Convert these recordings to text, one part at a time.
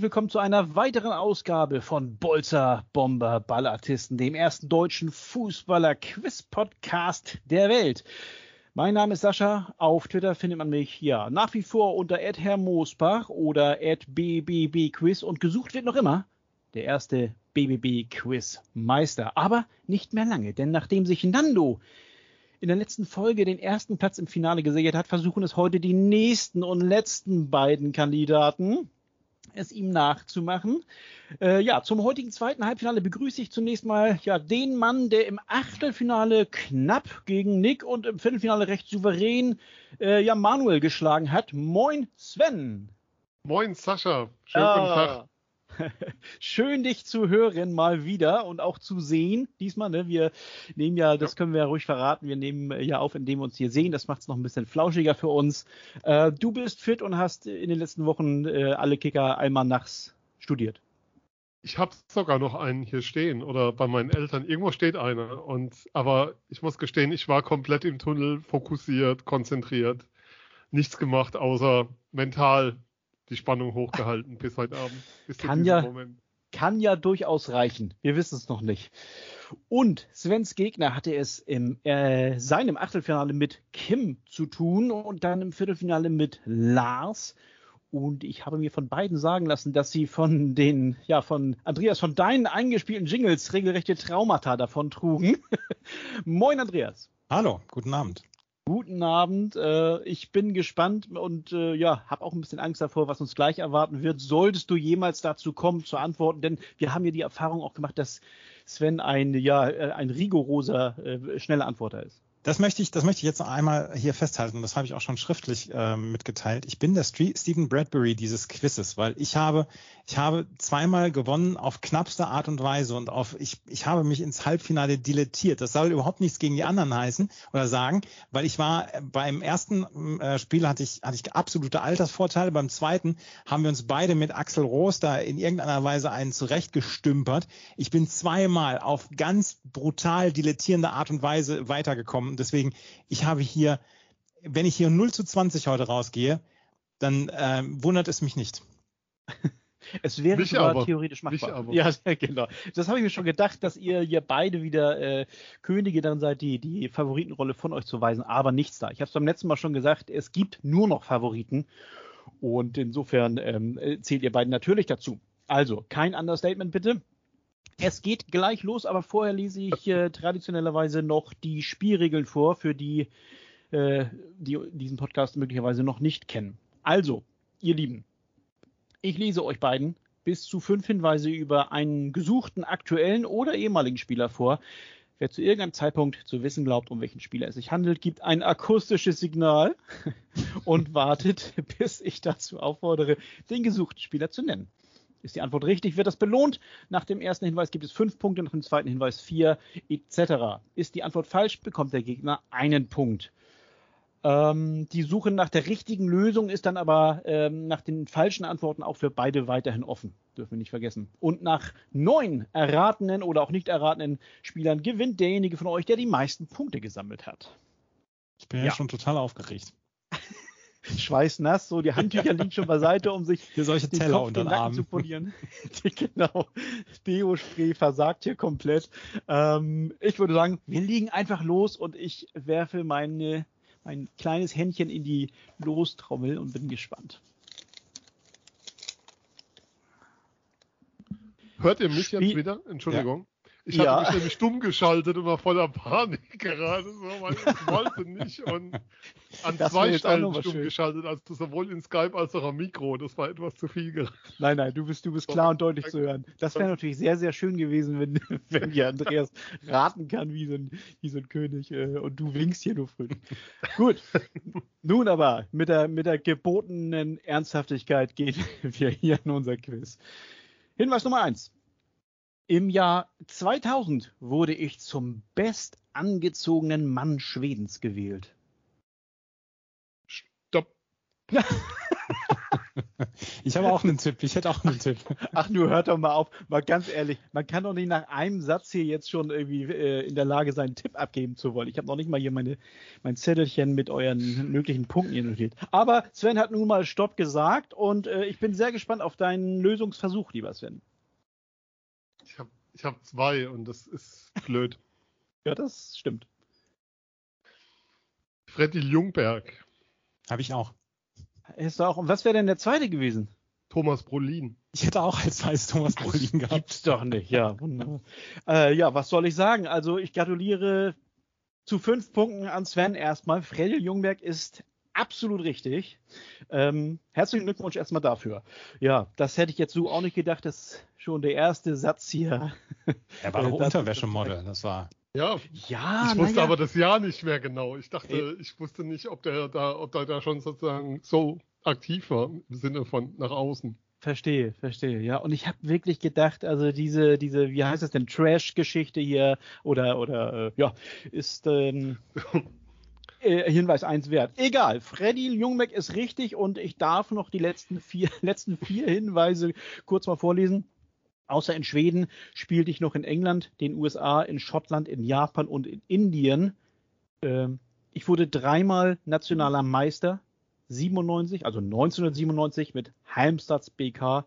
herzlich willkommen zu einer weiteren Ausgabe von Bolzer Bomber Ballartisten, dem ersten deutschen Fußballer-Quiz-Podcast der Welt. Mein Name ist Sascha. Auf Twitter findet man mich ja nach wie vor unter Herr Moosbach oder @bbbquiz und gesucht wird noch immer der erste BBB-Quiz-Meister. Aber nicht mehr lange, denn nachdem sich Nando in der letzten Folge den ersten Platz im Finale gesichert hat, versuchen es heute die nächsten und letzten beiden Kandidaten es ihm nachzumachen. Äh, ja, zum heutigen zweiten Halbfinale begrüße ich zunächst mal ja den Mann, der im Achtelfinale knapp gegen Nick und im Viertelfinale recht souverän äh, ja Manuel geschlagen hat. Moin Sven. Moin Sascha. Schönen ah. guten Tag. Schön, dich zu hören mal wieder und auch zu sehen. Diesmal, ne? Wir nehmen ja, das können wir ja ruhig verraten, wir nehmen ja auf, indem wir uns hier sehen. Das macht es noch ein bisschen flauschiger für uns. Äh, du bist fit und hast in den letzten Wochen äh, alle Kicker einmal nachts studiert. Ich habe sogar noch einen hier stehen oder bei meinen Eltern. Irgendwo steht einer. Und aber ich muss gestehen, ich war komplett im Tunnel, fokussiert, konzentriert, nichts gemacht, außer mental die Spannung hochgehalten bis heute Abend. Bis kann ja, Moment. kann ja durchaus reichen. Wir wissen es noch nicht. Und Svens Gegner hatte es in äh, seinem Achtelfinale mit Kim zu tun und dann im Viertelfinale mit Lars. Und ich habe mir von beiden sagen lassen, dass sie von den, ja, von Andreas, von deinen eingespielten Jingles regelrechte Traumata davon trugen. Moin, Andreas. Hallo, guten Abend. Guten Abend. Äh, ich bin gespannt und äh, ja, habe auch ein bisschen Angst davor, was uns gleich erwarten wird. Solltest du jemals dazu kommen zu antworten, denn wir haben ja die Erfahrung auch gemacht, dass Sven ein ja äh, ein rigoroser äh, schneller Antworter ist. Das möchte ich, das möchte ich jetzt noch einmal hier festhalten. Das habe ich auch schon schriftlich äh, mitgeteilt. Ich bin der St Stephen Bradbury dieses Quizzes, weil ich habe, ich habe zweimal gewonnen auf knappste Art und Weise und auf, ich, ich habe mich ins Halbfinale dilettiert. Das soll überhaupt nichts gegen die anderen heißen oder sagen, weil ich war äh, beim ersten äh, Spiel hatte ich, hatte ich absolute Altersvorteile. Beim zweiten haben wir uns beide mit Axel Roos da in irgendeiner Weise einen zurechtgestümpert. Ich bin zweimal auf ganz brutal dilettierende Art und Weise weitergekommen Deswegen, ich habe hier, wenn ich hier 0 zu 20 heute rausgehe, dann äh, wundert es mich nicht. Es wäre mich sogar aber. theoretisch machbar. Ja, genau. Das habe ich mir schon gedacht, dass ihr hier beide wieder äh, Könige dann seid, die die Favoritenrolle von euch zu weisen, aber nichts da. Ich habe es beim letzten Mal schon gesagt, es gibt nur noch Favoriten und insofern ähm, zählt ihr beiden natürlich dazu. Also, kein Understatement bitte. Es geht gleich los, aber vorher lese ich äh, traditionellerweise noch die Spielregeln vor, für die, äh, die diesen Podcast möglicherweise noch nicht kennen. Also, ihr Lieben, ich lese euch beiden bis zu fünf Hinweise über einen gesuchten aktuellen oder ehemaligen Spieler vor. Wer zu irgendeinem Zeitpunkt zu wissen glaubt, um welchen Spieler es sich handelt, gibt ein akustisches Signal und wartet, bis ich dazu auffordere, den gesuchten Spieler zu nennen. Ist die Antwort richtig, wird das belohnt. Nach dem ersten Hinweis gibt es fünf Punkte, nach dem zweiten Hinweis vier, etc. Ist die Antwort falsch, bekommt der Gegner einen Punkt. Ähm, die Suche nach der richtigen Lösung ist dann aber ähm, nach den falschen Antworten auch für beide weiterhin offen. Dürfen wir nicht vergessen. Und nach neun erratenen oder auch nicht erratenen Spielern gewinnt derjenige von euch, der die meisten Punkte gesammelt hat. Ich bin ja, ja schon total aufgeregt. schweißnass, so die Handtücher liegen schon beiseite, um sich hier solche Teller Kopf, unter den Nacken zu polieren. genau. Deo-Spray versagt hier komplett. Ähm, ich würde sagen, wir liegen einfach los und ich werfe meine, mein kleines Händchen in die Lostrommel und bin gespannt. Hört ihr mich Spiel jetzt wieder? Entschuldigung. Ich ja. hatte mich nämlich dumm geschaltet und war voller Panik gerade, so, weil ich wollte nicht. Und an das zwei Stellen stumm schön. geschaltet, also sowohl in Skype als auch am Mikro. Das war etwas zu viel gerade. Nein, nein, du bist, du bist klar und deutlich zu hören. Das wäre natürlich sehr, sehr schön gewesen, wenn, wenn hier Andreas raten kann wie so ein, wie so ein König äh, und du winkst hier nur frisch. Gut. Nun aber, mit der, mit der gebotenen Ernsthaftigkeit gehen wir hier in unser Quiz. Hinweis Nummer eins. Im Jahr 2000 wurde ich zum bestangezogenen Mann Schwedens gewählt. Stopp. Ich habe auch einen Tipp. Ich hätte auch einen Tipp. Ach, nur hört doch mal auf. Mal ganz ehrlich, man kann doch nicht nach einem Satz hier jetzt schon irgendwie äh, in der Lage sein, einen Tipp abgeben zu wollen. Ich habe noch nicht mal hier meine, mein Zettelchen mit euren möglichen Punkten hier notiert. Aber Sven hat nun mal Stopp gesagt und äh, ich bin sehr gespannt auf deinen Lösungsversuch, lieber Sven. Ich habe zwei und das ist blöd. ja, das stimmt. Freddy Jungberg. Habe ich auch. Ist auch, und was wäre denn der zweite gewesen? Thomas Brolin. Ich hätte auch als weiß Thomas Brolin gehabt. Gibt's doch nicht, ja, wunderbar. Äh, ja, was soll ich sagen? Also ich gratuliere zu fünf Punkten an Sven erstmal. Freddy Jungberg ist absolut richtig. Ähm, herzlichen Glückwunsch erstmal dafür. Ja, das hätte ich jetzt so auch nicht gedacht, dass schon der erste Satz hier. Er war doch Unterwäschemodel, das war. Ja, ja ich wusste ja. aber das Jahr nicht mehr genau. Ich dachte, Ey. ich wusste nicht, ob der da, ob der da schon sozusagen so aktiv war im Sinne von nach außen. Verstehe, verstehe, ja. Und ich habe wirklich gedacht, also diese, diese, wie heißt es denn, Trash-Geschichte hier oder, oder, äh, ja, ist ähm, äh, Hinweis 1 wert. Egal, Freddy Jungbeck ist richtig und ich darf noch die letzten vier, letzten vier Hinweise kurz mal vorlesen. Außer in Schweden spielte ich noch in England, den USA, in Schottland, in Japan und in Indien. Ähm, ich wurde dreimal nationaler Meister. 97, also 1997 mit Halmstads BK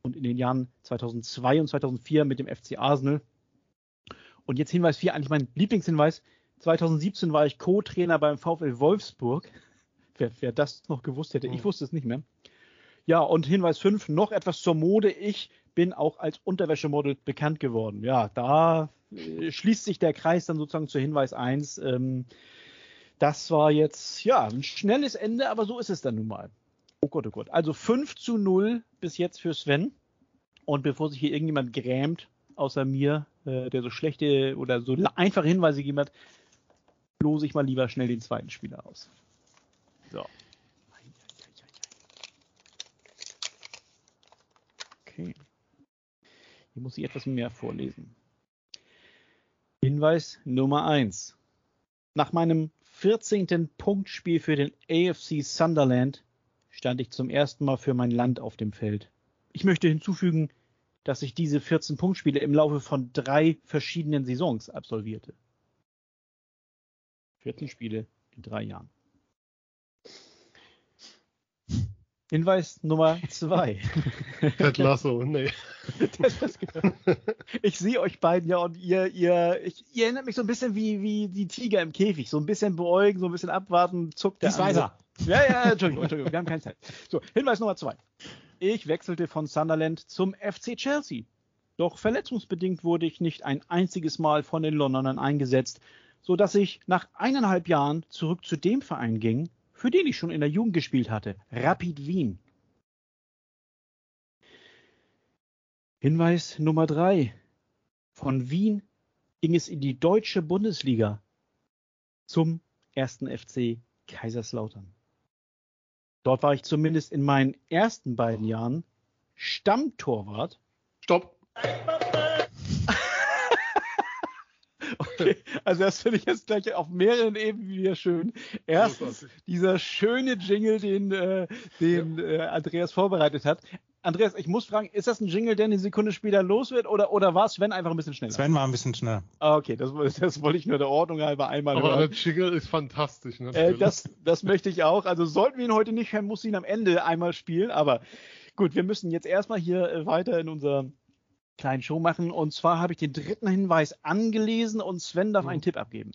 und in den Jahren 2002 und 2004 mit dem FC Arsenal. Und jetzt Hinweis 4, eigentlich mein Lieblingshinweis. 2017 war ich Co-Trainer beim VfL Wolfsburg. Wer, wer das noch gewusst hätte, ich wusste es nicht mehr. Ja, und Hinweis 5, noch etwas zur Mode. Ich bin auch als Unterwäschemodel bekannt geworden. Ja, da äh, schließt sich der Kreis dann sozusagen zu Hinweis 1. Ähm, das war jetzt, ja, ein schnelles Ende, aber so ist es dann nun mal. Oh Gott, oh Gott. Also 5 zu 0 bis jetzt für Sven. Und bevor sich hier irgendjemand grämt, außer mir, äh, der so schlechte oder so einfache Hinweise gegeben hat, lose ich mal lieber schnell den zweiten Spieler aus. So. Okay. Hier muss ich etwas mehr vorlesen. Hinweis Nummer 1. Nach meinem 14. Punktspiel für den AFC Sunderland stand ich zum ersten Mal für mein Land auf dem Feld. Ich möchte hinzufügen, dass ich diese 14 Punktspiele im Laufe von drei verschiedenen Saisons absolvierte. 14 Spiele in drei Jahren. Hinweis Nummer zwei. Ted Lasso, nee. Genau. ich sehe euch beiden ja und ihr, ihr, ich, ihr erinnert mich so ein bisschen wie, wie die Tiger im Käfig. So ein bisschen beäugen, so ein bisschen abwarten, zuckt der Dies weiter. Ja, ja, Entschuldigung, Entschuldigung, wir haben keine Zeit. So, Hinweis Nummer zwei. Ich wechselte von Sunderland zum FC Chelsea. Doch verletzungsbedingt wurde ich nicht ein einziges Mal von den Londonern eingesetzt, so dass ich nach eineinhalb Jahren zurück zu dem Verein ging, für den ich schon in der Jugend gespielt hatte, Rapid Wien. Hinweis Nummer drei. Von Wien ging es in die deutsche Bundesliga zum ersten FC Kaiserslautern. Dort war ich zumindest in meinen ersten beiden Jahren Stammtorwart. Stopp. Okay, also das finde ich jetzt gleich auf mehreren Ebenen wieder schön. Erstens dieser schöne Jingle, den, äh, den äh, Andreas vorbereitet hat. Andreas, ich muss fragen, ist das ein Jingle, der eine Sekunde später los wird oder, oder war Sven einfach ein bisschen schneller? Sven war ein bisschen schneller. Ah, okay, das, das wollte ich nur der Ordnung halber einmal Aber hören. der Jingle ist fantastisch. Äh, Natürlich. das, das möchte ich auch. Also sollten wir ihn heute nicht hören, muss ihn am Ende einmal spielen. Aber gut, wir müssen jetzt erstmal hier äh, weiter in unserer kleinen Show machen. Und zwar habe ich den dritten Hinweis angelesen und Sven darf Mhm. einen Tipp abgeben.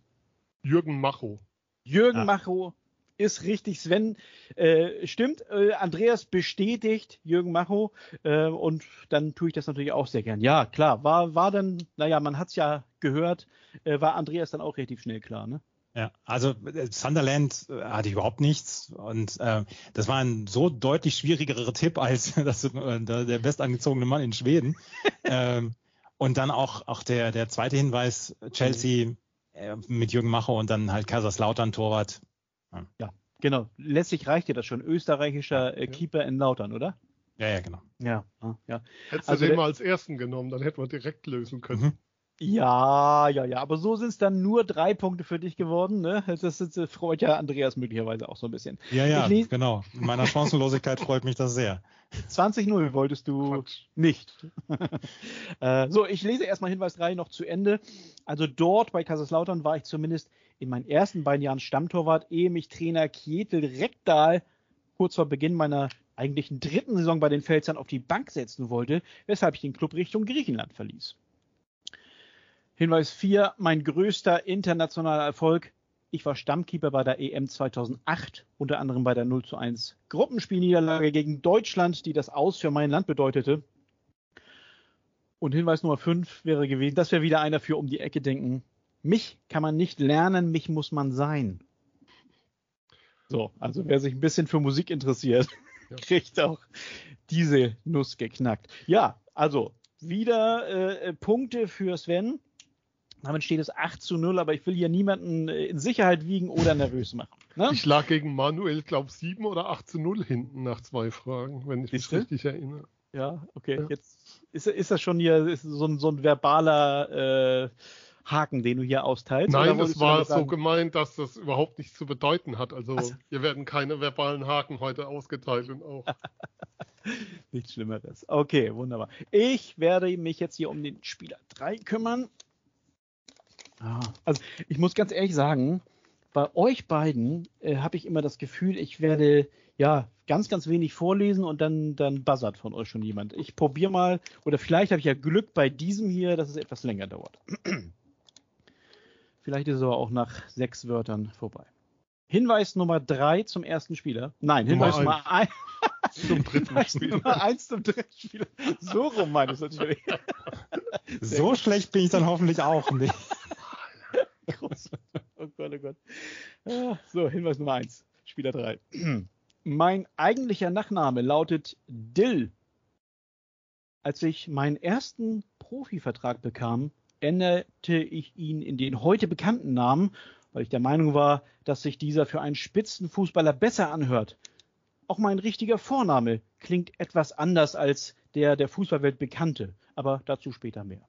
Jürgen Macho. Jürgen Ah. Macho ist richtig. Sven äh, stimmt. Äh, Andreas bestätigt Jürgen Macho. Äh, und dann tue ich das natürlich auch sehr gern. Ja, klar. War, war dann, naja, man hat es ja gehört, äh, war Andreas dann auch relativ schnell klar, ne? Ja, also äh, Sunderland äh, hatte ich überhaupt nichts und äh, das war ein so deutlich schwierigerer Tipp als das, äh, der bestangezogene Mann in Schweden. ähm, und dann auch auch der der zweite Hinweis Chelsea äh, mit Jürgen Macher und dann halt Kaiserslautern Torwart. Genau. Letztlich reicht dir das schon. Österreichischer äh, Ja. Keeper in Lautern, oder? Ja, ja, genau. Ja, ja, ja. Hättest Also du den mal als ersten genommen, dann hätten wir direkt lösen können. Ja, ja, ja, aber so sind es dann nur drei Punkte für dich geworden. Ne? Das, das, das freut ja Andreas möglicherweise auch so ein bisschen. Ja, ja, genau. In meiner Chancenlosigkeit freut mich das sehr. 20-0 wolltest du Quatsch. nicht. äh, so, ich lese erstmal Hinweis 3 noch zu Ende. Also dort bei Kaiserslautern war ich zumindest in meinen ersten beiden Jahren Stammtorwart, ehe mich Trainer Kietel Rektal kurz vor Beginn meiner eigentlichen dritten Saison bei den Pfälzern auf die Bank setzen wollte, weshalb ich den Club Richtung Griechenland verließ. Hinweis 4, mein größter internationaler Erfolg. Ich war Stammkeeper bei der EM 2008, unter anderem bei der 0 zu 1 Gruppenspielniederlage gegen Deutschland, die das Aus für mein Land bedeutete. Und Hinweis Nummer 5 wäre gewesen, das wäre wieder einer für um die Ecke denken. Mich kann man nicht lernen, mich muss man sein. So, also wer sich ein bisschen für Musik interessiert, ja. kriegt auch diese Nuss geknackt. Ja, also wieder äh, Punkte für Sven. Damit steht es 8 zu 0, aber ich will hier niemanden äh, in Sicherheit wiegen oder nervös machen. Ne? Ich lag gegen Manuel, glaube 7 oder 8 zu 0 hinten nach zwei Fragen, wenn ich mich richtig erinnere. Ja, okay. Ja. Jetzt ist, ist das schon hier so, ein, so ein verbaler äh, Haken, den du hier austeilst? Nein, es war so gemeint, dass das überhaupt nichts zu bedeuten hat. Also so. hier werden keine verbalen Haken heute ausgeteilt und auch. Nichts Schlimmeres. Okay, wunderbar. Ich werde mich jetzt hier um den Spieler 3 kümmern. Ah, also ich muss ganz ehrlich sagen, bei euch beiden äh, habe ich immer das Gefühl, ich werde ja ganz, ganz wenig vorlesen und dann, dann buzzert von euch schon jemand. Ich probiere mal, oder vielleicht habe ich ja Glück bei diesem hier, dass es etwas länger dauert. vielleicht ist es aber auch nach sechs Wörtern vorbei. Hinweis Nummer drei zum ersten Spieler. Nein, Hinweis Nummer eins. zum dritten Spieler. Nummer eins zum dritten Spieler. So rum meines natürlich. so schlecht bin ich dann hoffentlich auch nicht. Groß. Oh Gott, oh Gott. Ah, so, Hinweis Nummer eins. Spieler 3. Mein eigentlicher Nachname lautet Dill. Als ich meinen ersten Profivertrag bekam, änderte ich ihn in den heute bekannten Namen, weil ich der Meinung war, dass sich dieser für einen Spitzenfußballer besser anhört. Auch mein richtiger Vorname klingt etwas anders als der der Fußballwelt bekannte, aber dazu später mehr.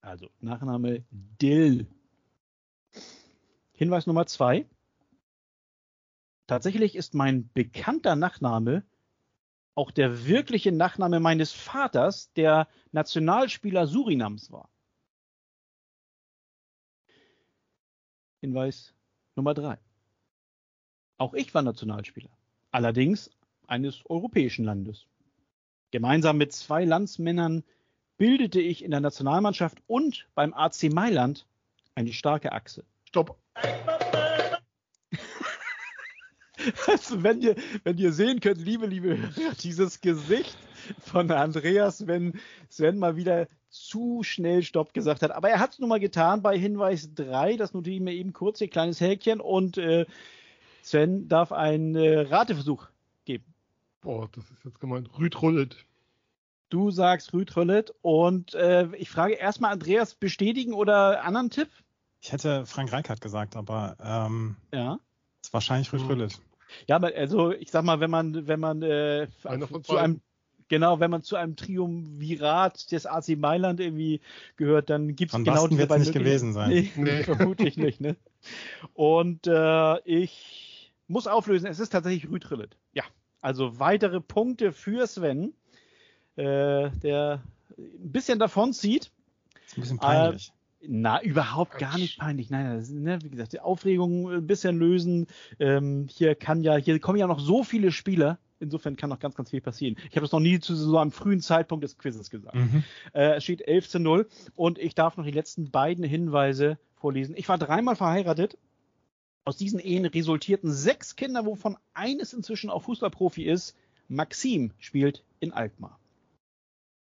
Also Nachname Dill. Hinweis Nummer zwei. Tatsächlich ist mein bekannter Nachname auch der wirkliche Nachname meines Vaters, der Nationalspieler Surinams war. Hinweis Nummer drei. Auch ich war Nationalspieler, allerdings eines europäischen Landes. Gemeinsam mit zwei Landsmännern bildete ich in der Nationalmannschaft und beim AC Mailand eine starke Achse. Stopp. Also wenn ihr, wenn ihr sehen könnt, liebe, liebe Hörer, dieses Gesicht von Andreas, wenn Sven mal wieder zu schnell Stopp gesagt hat. Aber er hat es nun mal getan bei Hinweis 3, das notiere ich mir eben kurz, hier kleines Häkchen und äh, Sven darf einen äh, Rateversuch geben. Boah, das ist jetzt gemeint. Rüd Rullet. Du sagst Rüd Rullet und äh, ich frage erstmal Andreas, bestätigen oder anderen Tipp? Ich hätte Frank Reichardt gesagt, aber ähm, ja. ist wahrscheinlich Rüd Rullet. Ja, also ich sag mal, wenn man, wenn man äh, zu einem Genau, wenn man zu einem Triumvirat des AC Mailand irgendwie gehört, dann gibt es genau diese beiden nicht gewesen sein. Nee, nee. vermutlich nicht. Ne? Und äh, ich muss auflösen, es ist tatsächlich Rüd Ja, also weitere Punkte für Sven, äh, der ein bisschen davon zieht. Ist ein bisschen peinlich. Äh, na, überhaupt gar nicht peinlich. Nein, das, ne, wie gesagt, die Aufregung ein bisschen lösen. Ähm, hier kann ja, hier kommen ja noch so viele Spieler. Insofern kann noch ganz, ganz viel passieren. Ich habe das noch nie zu so einem frühen Zeitpunkt des Quizzes gesagt. Mhm. Äh, es steht 11 zu 0 und ich darf noch die letzten beiden Hinweise vorlesen. Ich war dreimal verheiratet. Aus diesen Ehen resultierten sechs Kinder, wovon eines inzwischen auch Fußballprofi ist. Maxim spielt in Alkmaar.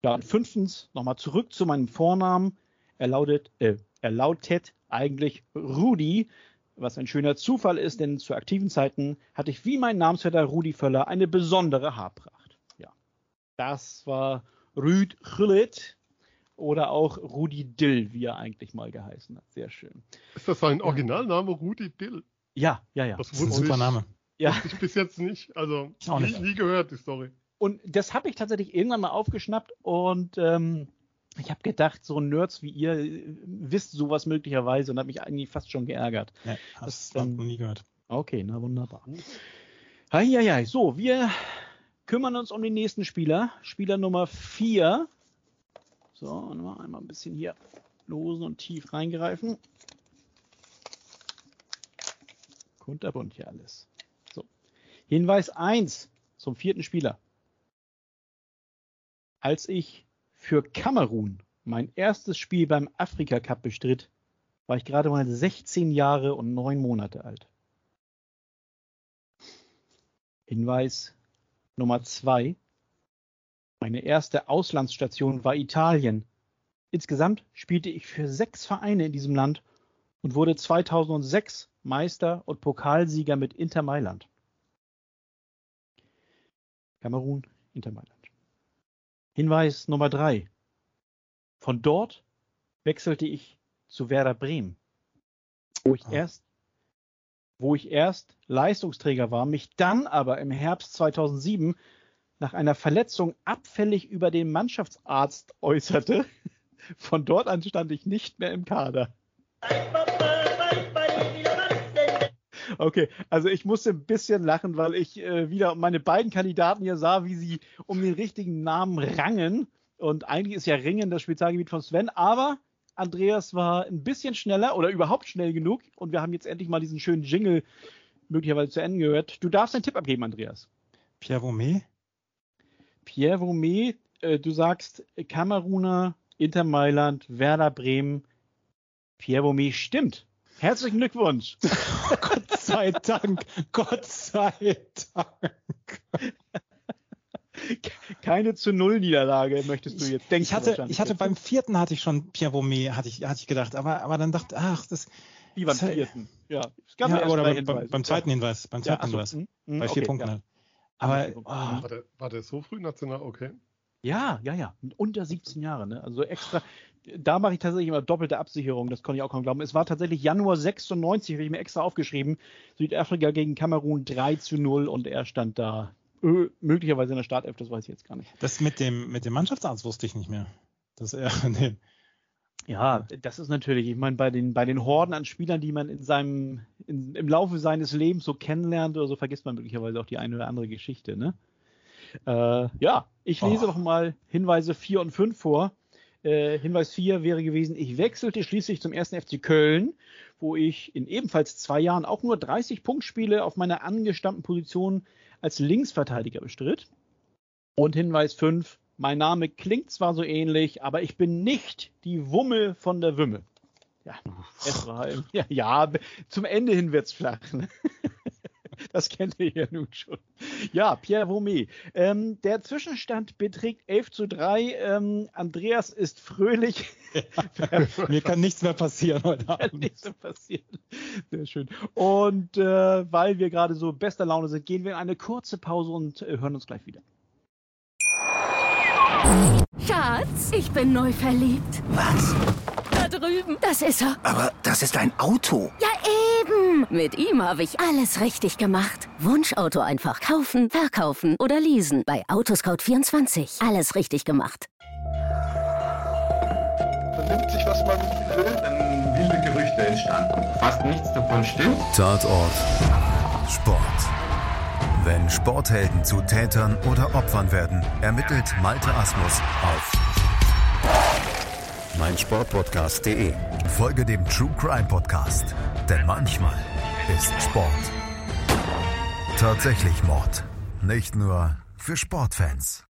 Ja, und fünftens, nochmal zurück zu meinem Vornamen. Er lautet, äh, er lautet eigentlich Rudi, was ein schöner Zufall ist, denn zu aktiven Zeiten hatte ich wie mein Namensvetter Rudi Völler eine besondere Haarpracht. Ja, das war Rüd Chullit oder auch Rudi Dill, wie er eigentlich mal geheißen hat. Sehr schön. Ist das sein Originalname, Rudi Dill? Ja, ja, ja. Das, das ist ein super Name. Ja. ich bis jetzt nicht. Also nie, nie, gehört, die Story. Und das habe ich tatsächlich irgendwann mal aufgeschnappt und ähm, Ich habe gedacht, so Nerds wie ihr äh, wisst sowas möglicherweise und habe mich eigentlich fast schon geärgert. Ja, das habe ich noch nie gehört. Okay, na wunderbar. Heieiei, so, wir kümmern uns um den nächsten Spieler. Spieler Nummer 4. So, einmal ein bisschen hier losen und tief reingreifen. Kunterbunt hier alles. So. Hinweis 1 zum vierten Spieler. Als ich für Kamerun mein erstes Spiel beim Afrika Cup bestritt, war ich gerade mal 16 Jahre und 9 Monate alt. Hinweis Nummer 2. Meine erste Auslandsstation war Italien. Insgesamt spielte ich für sechs Vereine in diesem Land und wurde 2006 Meister und Pokalsieger mit Inter Mailand. Kamerun, Inter Mailand. Hinweis Nummer drei. Von dort wechselte ich zu Werder Bremen, wo ich ah. erst wo ich erst Leistungsträger war, mich dann aber im Herbst 2007 nach einer Verletzung abfällig über den Mannschaftsarzt äußerte. Von dort an stand ich nicht mehr im Kader. Okay, also ich musste ein bisschen lachen, weil ich äh, wieder meine beiden Kandidaten hier sah, wie sie um den richtigen Namen rangen. Und eigentlich ist ja Ringen das Spezialgebiet von Sven, aber Andreas war ein bisschen schneller oder überhaupt schnell genug und wir haben jetzt endlich mal diesen schönen Jingle möglicherweise zu Ende gehört. Du darfst einen Tipp abgeben, Andreas. Pierre Vomé? Pierre Vomé, äh, du sagst Kameruner, Inter Mailand, Werder Bremen. Pierre Vomé stimmt. Herzlichen Glückwunsch. Gott sei Dank. Gott sei Dank. Keine zu Null Niederlage möchtest du jetzt denken. Ich hatte, ich hatte beim vierten hatte ich schon Pierre Vomé, hatte ich, hatte ich gedacht, aber, aber dann dachte, ach, das. Wie beim vierten? Ja, es gab ja, oder beim, beim, beim, zweiten Hinweis, beim zweiten ja, Hinweis. So, hm, hm, bei vier okay, Punkten ja. halt. Aber, oh. war, der, war der so früh national? Okay. Ja, ja, ja. Unter 17 Jahre, ne? Also extra da mache ich tatsächlich immer doppelte Absicherung, das konnte ich auch kaum glauben. Es war tatsächlich Januar 96, habe ich mir extra aufgeschrieben, Südafrika gegen Kamerun 3 zu 0 und er stand da ö, möglicherweise in der Startelf, das weiß ich jetzt gar nicht. Das mit dem, mit dem Mannschaftsarzt wusste ich nicht mehr. Das er, nee. Ja, das ist natürlich, ich meine, bei den, bei den Horden an Spielern, die man in seinem, in, im Laufe seines Lebens so kennenlernt oder so, vergisst man möglicherweise auch die eine oder andere Geschichte, ne? Äh, ja, ich lese oh. noch mal Hinweise 4 und 5 vor. Äh, Hinweis 4 wäre gewesen, ich wechselte schließlich zum ersten FC Köln, wo ich in ebenfalls zwei Jahren auch nur 30 Punktspiele auf meiner angestammten Position als Linksverteidiger bestritt. Und Hinweis 5, mein Name klingt zwar so ähnlich, aber ich bin nicht die Wumme von der Wümme. Ja, ja, ja, zum Ende hin wird's flach. Ne? Das kennt ihr ja nun schon. Ja, Pierre Vomé. Ähm, der Zwischenstand beträgt 11 zu 3. Ähm, Andreas ist fröhlich. Mir kann nichts mehr passieren heute Abend. Kann nichts mehr passieren. Sehr schön. Und äh, weil wir gerade so bester Laune sind, gehen wir in eine kurze Pause und äh, hören uns gleich wieder. Schatz, ich bin neu verliebt. Was? Da drüben. Das ist er. Aber das ist ein Auto. Ja, eben. Mit ihm habe ich alles richtig gemacht. Wunschauto einfach kaufen, verkaufen oder leasen. Bei Autoscout24. Alles richtig gemacht. Man nimmt sich, was man will. Dann wilde Gerüchte entstanden. Fast nichts davon stimmt. Tatort. Sport. Wenn Sporthelden zu Tätern oder Opfern werden, ermittelt Malte Asmus auf meinsportpodcast.de. Folge dem True Crime Podcast, denn manchmal ist Sport tatsächlich Mord. Nicht nur für Sportfans.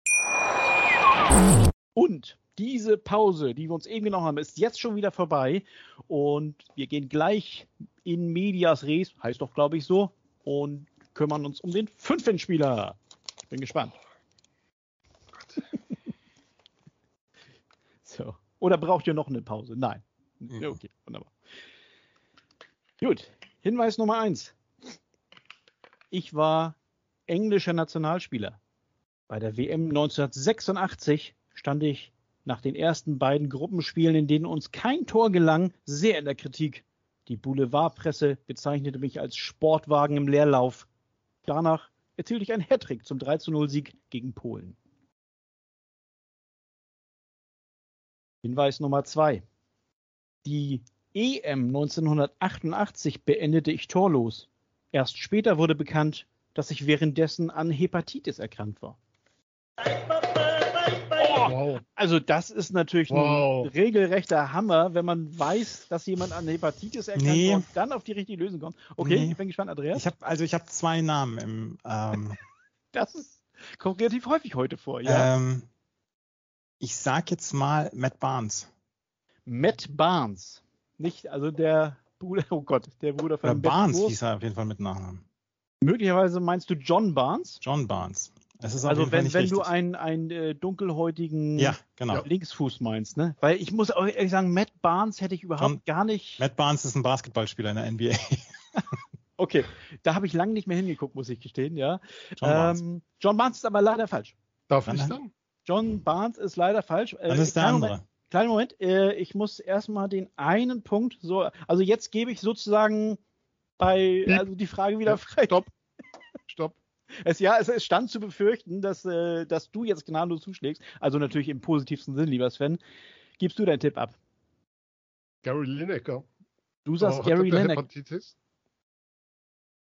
Und diese Pause, die wir uns eben genommen haben, ist jetzt schon wieder vorbei. Und wir gehen gleich in Medias Res, heißt doch, glaube ich, so. Und kümmern uns um den fünften Spieler. Ich bin gespannt. so. Oder braucht ihr noch eine Pause? Nein. Mhm. Okay, wunderbar. Gut. Hinweis Nummer eins. Ich war englischer Nationalspieler. Bei der WM 1986 stand ich nach den ersten beiden Gruppenspielen, in denen uns kein Tor gelang, sehr in der Kritik. Die Boulevardpresse bezeichnete mich als Sportwagen im Leerlauf. Danach erzielte ich einen Hattrick zum 3 0 Sieg gegen Polen. Hinweis Nummer zwei. Die EM 1988 beendete ich torlos. Erst später wurde bekannt, dass ich währenddessen an Hepatitis erkrankt war. Wow. Also das ist natürlich Wow. ein regelrechter Hammer, wenn man weiß, dass jemand an Hepatitis erkrankt Nee. war und dann auf die richtige Lösung kommt. Okay, Nee. ich bin gespannt, Andreas. Ich habe also ich habe zwei Namen im ähm, das ist, kommt relativ häufig heute vor. Ja. ähm, ich sag jetzt mal Matt Barnes. Matt Barnes. Nicht, also der Bruder, oh Gott, der Bruder von Oder Matt Barnes Wurst. hieß er auf jeden Fall mit Nachnamen. Möglicherweise meinst du John Barnes? John Barnes. Es ist auf Also wenn, wenn du einen, einen äh, dunkelhäutigen ja, genau. Linksfuß meinst, ne? Weil ich muss auch ehrlich sagen, Matt Barnes hätte ich überhaupt John- gar nicht. Matt Barnes ist ein Basketballspieler in der NBA. Okay, da habe ich lange nicht mehr hingeguckt, muss ich gestehen, ja. John Barnes. ähm, John Barnes ist aber leider falsch. Darf ich dann? John Barnes ist leider falsch. Äh, Das ist der kleinen andere. Moment, kleinen Moment, äh, ich muss erstmal den einen Punkt so, also jetzt gebe ich sozusagen bei, also die Frage wieder frei. Stopp. Stopp. Es, ja, es, es stand zu befürchten, dass, äh, dass du jetzt gnadenlos zuschlägst. Also natürlich im positivsten Sinn, lieber Sven. Gibst du deinen Tipp ab? Gary Lineker. Du sagst Oh, Gary Lineker. Hepatitis?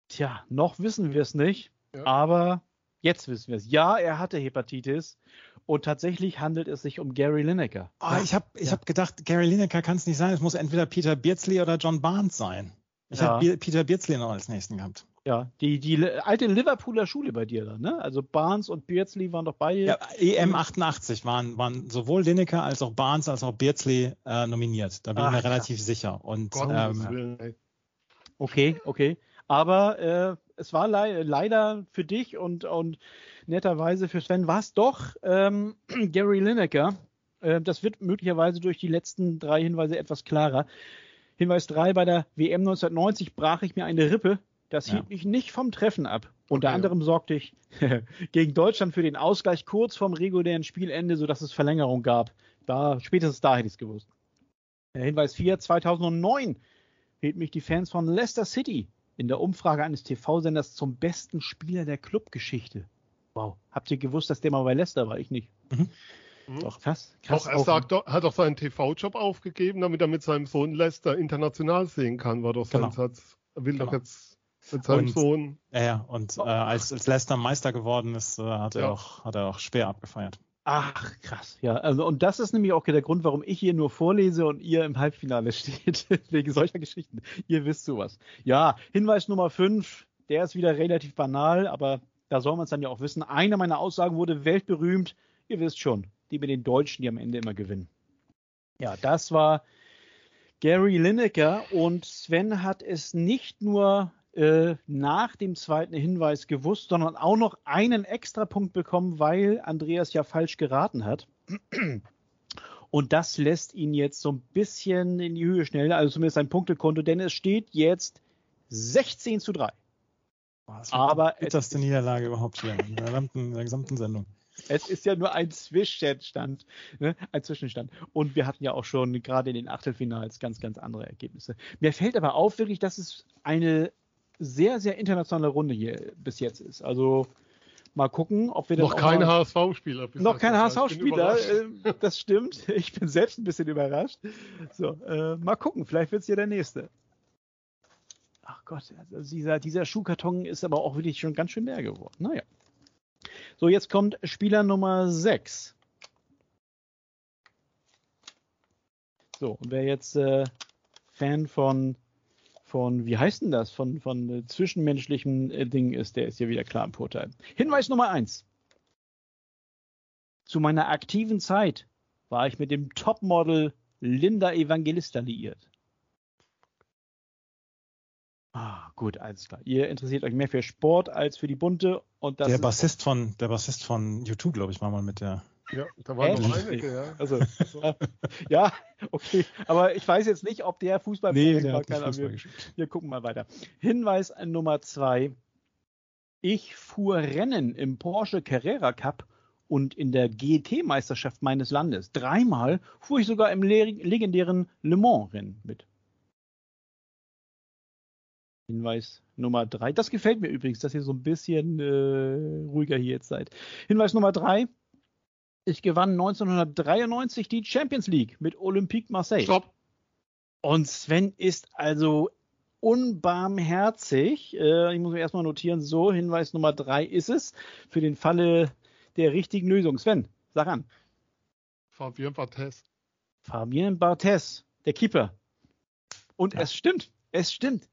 Tja, noch wissen wir es nicht, Ja. aber jetzt wissen wir es. Ja, er hatte Hepatitis und tatsächlich handelt es sich um Gary Lineker. Ah, ich habe ich hab gedacht, Gary Lineker kann es nicht sein. Es muss entweder Peter Beardsley oder John Barnes sein. Ich Ja. habe Be Peter Beardsley noch als nächsten gehabt. Ja, die, die alte Liverpooler Schule bei dir da, ne? Also Barnes und Beardsley waren doch beide. Ja, EM 88 waren, waren sowohl Lineker als auch Barnes als auch Beardsley äh, nominiert. Da bin Ach, ich mir relativ sicher. Und ähm. Okay, okay. Aber äh, es war lei leider für dich und, und netterweise für Sven war es doch ähm, Gary Lineker. Äh, das wird möglicherweise durch die letzten drei Hinweise etwas klarer. Hinweis 3, bei der WM 1990 brach ich mir eine Rippe. Das Ja. hielt mich nicht vom Treffen ab. Unter Okay. anderem sorgte ich gegen Deutschland für den Ausgleich kurz vorm regulären Spielende, sodass es Verlängerung gab. Da, spätestens da hätte ich es gewusst. Äh, Hinweis 4, 2009 hielt mich die Fans von Leicester City in der Umfrage eines TV-Senders zum besten Spieler der Clubgeschichte. Wow. Habt ihr gewusst, dass der mal bei Leicester war? Ich nicht. Mhm. Doch, krass. krass Doch, er auch. sagt doch, hat doch seinen TV-Job aufgegeben, damit er mit seinem Sohn Lester international sehen kann, war doch sein Genau. Satz. Er will doch Genau. jetzt mit seinem Und- Sohn. ja, ja, und äh, als, als Leicester Meister geworden ist, äh, hat, er Ja. auch, hat er auch schwer abgefeiert. Ach, krass. Ja, also, und das ist nämlich auch der Grund, warum ich hier nur vorlese und ihr im Halbfinale steht. Wegen solcher Geschichten. Ihr wisst sowas. Ja, Hinweis Nummer 5, der ist wieder relativ banal, aber da soll man es dann ja auch wissen. Eine meiner Aussagen wurde weltberühmt. Ihr wisst schon, die mit den Deutschen, die am Ende immer gewinnen. Ja, das war Gary Lineker und Sven hat es nicht nur äh, nach dem zweiten Hinweis gewusst, sondern auch noch einen Extrapunkt bekommen, weil Andreas ja falsch geraten hat. Und das lässt ihn jetzt so ein bisschen in die Höhe schnellen, also zumindest sein Punktekonto, denn es steht jetzt 16 zu 3. Boah, das war Aber die bitterste Niederlage überhaupt hier in der gesamten, in der gesamten Sendung. Es ist ja nur ein Zwischenstand, ne? ein Zwischenstand. Und wir hatten ja auch schon gerade in den Achtelfinals ganz, ganz andere Ergebnisse. Mir fällt aber auf wirklich, dass es eine sehr, sehr internationale Runde hier bis jetzt ist. Also mal gucken, ob wir das Noch kein HSV-Spieler. noch kein HSV-Spieler, HSV-Spieler. äh, das stimmt. Ich bin selbst ein bisschen überrascht. So, äh, mal gucken, vielleicht wird es ja der nächste. Ach Gott, also dieser, dieser Schuhkarton ist aber auch wirklich schon ganz schön leer geworden. Naja. So, jetzt kommt Spieler Nummer 6. So, und wer jetzt äh, Fan von, von, wie heißt denn das, von, von äh, zwischenmenschlichen äh, Dingen ist, der ist hier wieder klar im Vorteil. Hinweis Nummer 1. Zu meiner aktiven Zeit war ich mit dem Topmodel Linda Evangelista liiert. Ah, gut, alles klar. Ihr interessiert euch mehr für Sport als für die Bunte und das der ist Bassist von, der Bassist von U2, glaube ich, war mal mit der. Ja, da waren noch einige, ja. Also, ja, okay. Aber ich weiß jetzt nicht, ob der Fußball war. Keine Ahnung. Wir, gespielt. wir gucken mal weiter. Hinweis an Nummer zwei. Ich fuhr Rennen im Porsche Carrera Cup und in der GT-Meisterschaft meines Landes. Dreimal fuhr ich sogar im le legendären Le Mans-Rennen mit. Hinweis Nummer drei. Das gefällt mir übrigens, dass ihr so ein bisschen äh, ruhiger hier jetzt seid. Hinweis Nummer drei. Ich gewann 1993 die Champions League mit Olympique Marseille. Stopp. Und Sven ist also unbarmherzig. Äh, ich muss mir erstmal notieren, so, Hinweis Nummer drei ist es. Für den Falle der richtigen Lösung. Sven, sag an. Fabien Barthez. Fabien Barthez, der Keeper. Und Ja. es stimmt, es stimmt.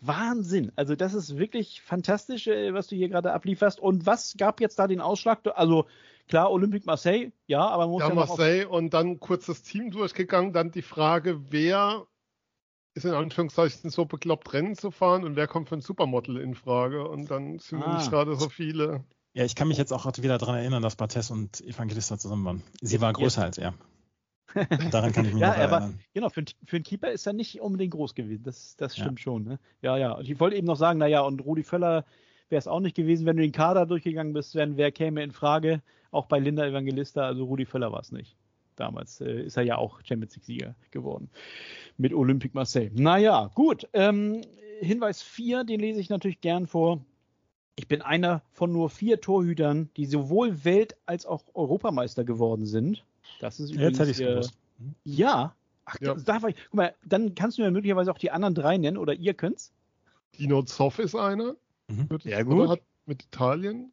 Wahnsinn. Also das ist wirklich fantastisch, äh, was du hier gerade ablieferst. Und was gab jetzt da den Ausschlag? Also klar, Olympique Marseille, ja, aber man muss Ja, ja, Marseille und dann kurz das Team durchgegangen, dann die Frage, wer ist in Anführungszeichen so bekloppt, Rennen zu fahren und wer kommt für ein Supermodel in Frage und dann sind Ah. nicht gerade so viele. Ja, ich kann mich jetzt auch wieder daran erinnern, dass Bartes und Evangelista zusammen waren. Sie war größer als er. Daran kann ich mich Ja, noch er war- erinnern. Genau, für, für einen Keeper ist er nicht unbedingt groß gewesen. Das, das Ja. stimmt schon. Ne? Ja, ja. Und ich wollte eben noch sagen, naja, und Rudi Völler wäre es auch nicht gewesen, wenn du den Kader durchgegangen bist, Sven, wer käme in Frage? Auch bei Linda Evangelista, also Rudi Völler war es nicht. Damals äh, ist er ja auch Champions League-Sieger geworden mit Olympique Marseille. Naja, gut. Ähm, Hinweis 4, den lese ich natürlich gern vor. Ich bin einer von nur vier Torhütern, die sowohl Welt- als auch Europameister geworden sind. Das ist übrigens Jetzt hätte ich es äh, gewusst. ja. Ach, Ja. ich. Guck mal, dann kannst du mir möglicherweise auch die anderen drei nennen oder ihr könnt's. Dino Zoff ist einer. Mhm. oder gut. Hat mit Italien.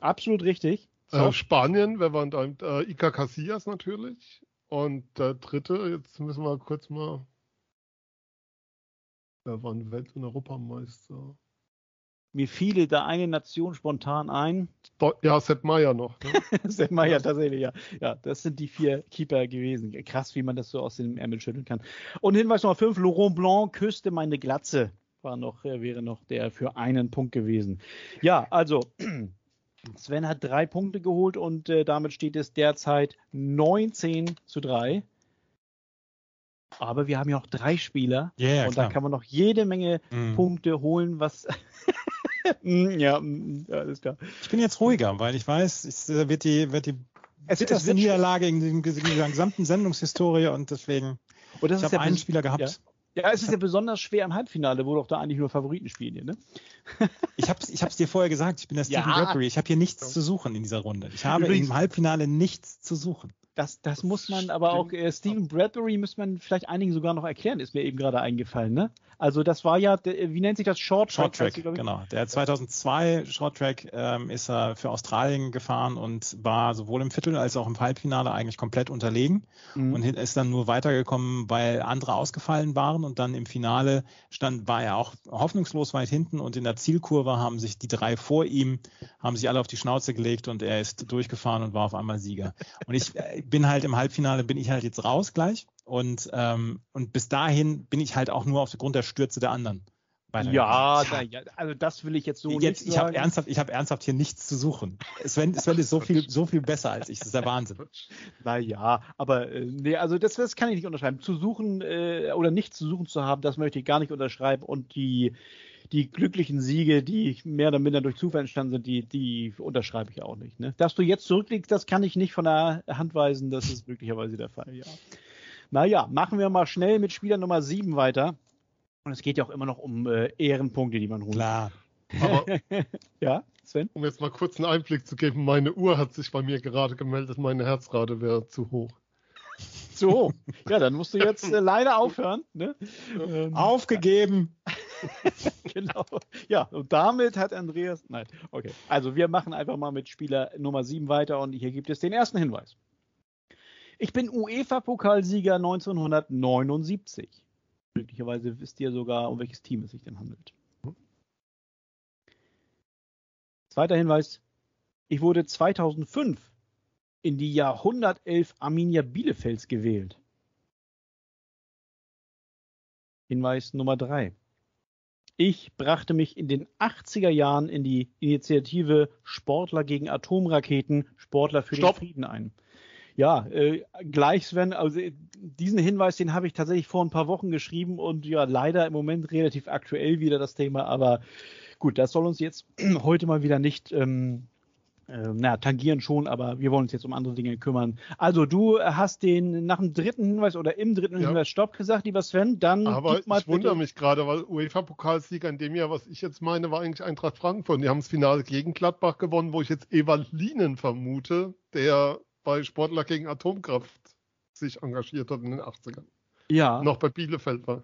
Absolut richtig. Äh, Spanien, wer war da? Äh, Iker Casillas natürlich. Und der dritte, jetzt müssen wir kurz mal. Wer war ein Welt- und Europameister? Mir fiel da eine Nation spontan ein. Ja, Sepp Meier noch. Ne? Sepp Meier, tatsächlich, ja. Ja, das sind die vier Keeper gewesen. Krass, wie man das so aus dem Ärmel schütteln kann. Und Hinweis Nummer 5, Laurent Blanc küsste meine Glatze. War noch, äh, wäre noch der für einen Punkt gewesen. Ja, also, Sven hat drei Punkte geholt und äh, damit steht es derzeit 19 zu 3. Aber wir haben ja noch drei Spieler ja, und da klar. kann man noch jede Menge Mhm. Punkte holen, was. Mm, ja, mm, ja, alles klar. Ich bin jetzt ruhiger, weil ich weiß, es äh, wird die, wird die Es, bitterste Niederlage in, in dieser gesamten Sendungshistorie und deswegen, Und das ich habe einen Spieler gehabt. Ja. Ja, es ist ja besonders schwer im Halbfinale, wo doch da eigentlich nur Favoriten spielen hier, ne? Ich habe es ich hab's dir vorher gesagt, ich bin der Stephen Ja. Bradbury. Ich habe hier nichts zu suchen in dieser Runde. Ich habe Übrigens- im Halbfinale nichts zu suchen. Das, das muss man aber auch, äh, Stephen Bradbury muss man vielleicht einigen sogar noch erklären, ist mir eben gerade eingefallen, ne? Also das war ja, wie nennt sich das? Short Track? Short Track, ich. genau. Der 2002 Short Track ähm, ist er für Australien gefahren und war sowohl im Viertel als auch im Halbfinale eigentlich komplett unterlegen Mhm. und ist dann nur weitergekommen, weil andere ausgefallen waren und dann im Finale stand, war er auch hoffnungslos weit hinten und in der Zielkurve haben sich die drei vor ihm, haben sich alle auf die Schnauze gelegt und er ist durchgefahren und war auf einmal Sieger. Und ich äh, bin halt im Halbfinale, bin ich halt jetzt raus gleich und, ähm, und bis dahin bin ich halt auch nur aufgrund der Stürze der anderen. ja, na, ja, also das will ich jetzt so Jetzt, nicht ich habe ernsthaft, ich habe ernsthaft hier nichts zu suchen. Sven, Sven ist so viel, so viel besser als ich. Das ist der Wahnsinn. Naja, aber äh, nee, also das, das kann ich nicht unterschreiben. Zu suchen äh, oder nicht zu suchen zu haben, das möchte ich gar nicht unterschreiben. Und die, die glücklichen Siege, die mehr oder minder durch Zufall entstanden sind, die, die unterschreibe ich auch nicht. Ne? Dass du jetzt zurückliegst, das kann ich nicht von der Hand weisen. Das ist möglicherweise der Fall, ja. Naja, machen wir mal schnell mit Spieler Nummer 7 weiter. Und es geht ja auch immer noch um äh, Ehrenpunkte, die man holt. Klar. Aber Ja, Sven? um jetzt mal kurz einen Einblick zu geben, meine Uhr hat sich bei mir gerade gemeldet, meine Herzrate wäre zu hoch. So, ja, dann musst du jetzt äh, leider aufhören. Ne? Ähm, Aufgegeben. genau. Ja, und damit hat Andreas. Nein, okay. Also wir machen einfach mal mit Spieler Nummer 7 weiter und hier gibt es den ersten Hinweis. Ich bin UEFA-Pokalsieger 1979. Möglicherweise wisst ihr sogar, um welches Team es sich denn handelt. Zweiter Hinweis. Ich wurde 2005 in die Jahrhundertelf Arminia Bielefelds gewählt. Hinweis Nummer 3. Ich brachte mich in den 80er Jahren in die Initiative Sportler gegen Atomraketen, Sportler für Stopp. den Frieden ein. Ja, äh, gleich Sven, also äh, diesen Hinweis, den habe ich tatsächlich vor ein paar Wochen geschrieben und ja, leider im Moment relativ aktuell wieder das Thema, aber gut, das soll uns jetzt heute mal wieder nicht ähm, äh, na, tangieren schon, aber wir wollen uns jetzt um andere Dinge kümmern. Also du hast den nach dem dritten Hinweis oder im dritten Ja. Hinweis Stopp gesagt, lieber Sven. Dann Aber ich wundere mich gerade, weil UEFA-Pokalsieger in dem Jahr, was ich jetzt meine, war eigentlich Eintracht Frankfurt. Die haben das Finale gegen Gladbach gewonnen, wo ich jetzt Ewald Lienen vermute, der bei Sportler gegen Atomkraft sich engagiert hat in den 80ern. Ja. Noch bei Bielefeld war.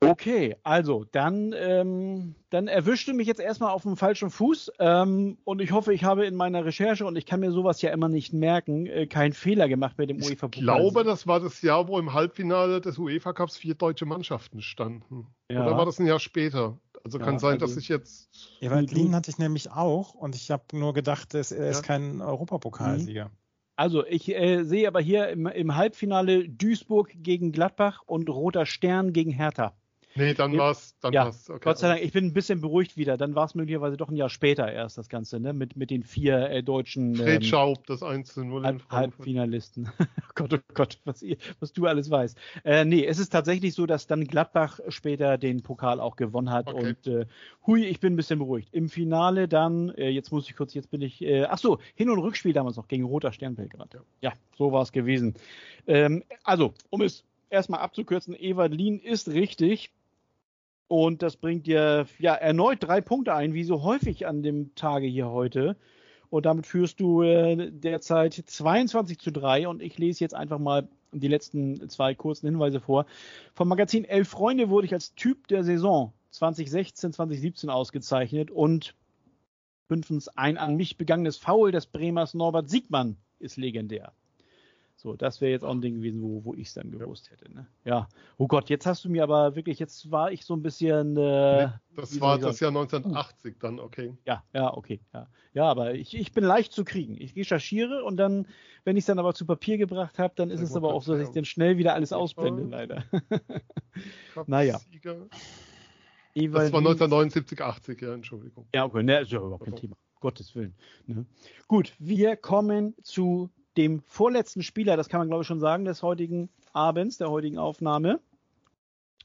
Okay, also dann, ähm, dann erwischte mich jetzt erstmal auf dem falschen Fuß ähm, und ich hoffe, ich habe in meiner Recherche und ich kann mir sowas ja immer nicht merken, äh, keinen Fehler gemacht mit dem Ich UEFA-Pokal. glaube, das war das Jahr, wo im Halbfinale des UEFA-Cups vier deutsche Mannschaften standen. Ja. Oder war das ein Jahr später? Also Ja, kann sein, dass also- ich jetzt. Ewald Du- Lien hatte ich nämlich auch und ich habe nur gedacht, dass er ist Ja. kein Europapokalsieger. Also ich äh, sehe aber hier im, im Halbfinale Duisburg gegen Gladbach und Roter Stern gegen Hertha. Nee, dann war's. Dann Ja, war's. Okay, Gott sei Dank, ich bin ein bisschen beruhigt wieder. Dann war es möglicherweise doch ein Jahr später erst das Ganze, ne? Mit, mit den vier äh, deutschen Fred ähm, Schaub, das 1 zu 0 in Halb. Halbfinalisten. oh Gott, oh Gott, was, ihr, was du alles weißt. Äh, nee, es ist tatsächlich so, dass dann Gladbach später den Pokal auch gewonnen hat. Okay. Und äh, hui, ich bin ein bisschen beruhigt. Im Finale dann, äh, jetzt muss ich kurz, jetzt bin ich, äh, ach so, Hin- und Rückspiel damals noch gegen Roter Stern Belgrad. Ja. Ja, so war es gewesen. Ähm, also, um es erstmal abzukürzen, Ewald Lien ist richtig. Und das bringt dir ja erneut drei Punkte ein, wie so häufig an dem Tage hier heute. Und damit führst du äh, derzeit 22 zu 3. Und ich lese jetzt einfach mal die letzten zwei kurzen Hinweise vor. Vom Magazin Elf Freunde wurde ich als Typ der Saison 2016, 2017 ausgezeichnet. Und fünftens, ein an mich begangenes Foul des Bremers Norbert Siegmann ist legendär. So, das wäre jetzt auch ein Ding gewesen, wo, wo ich es dann gewusst hätte. Ne? Ja. Oh Gott, jetzt hast du mir aber wirklich, jetzt war ich so ein bisschen. Äh, Nee, das war das Jahr 1980 dann, okay. ja, ja, okay. Ja, ja aber ich, ich bin leicht zu kriegen. Ich recherchiere und dann, wenn ich es dann aber zu Papier gebracht habe, dann ist Sehr es gut, aber auch so, dass ich ja. dann schnell wieder alles ausblende, leider. Naja. Ewald Das war Lien- 1979, 80, ja, Entschuldigung. Ja, okay, ne, ist ja überhaupt kein Also. Thema. Gottes Willen. Ne? Gut, wir kommen zu dem vorletzten Spieler, das kann man glaube ich schon sagen, des heutigen Abends, der heutigen Aufnahme.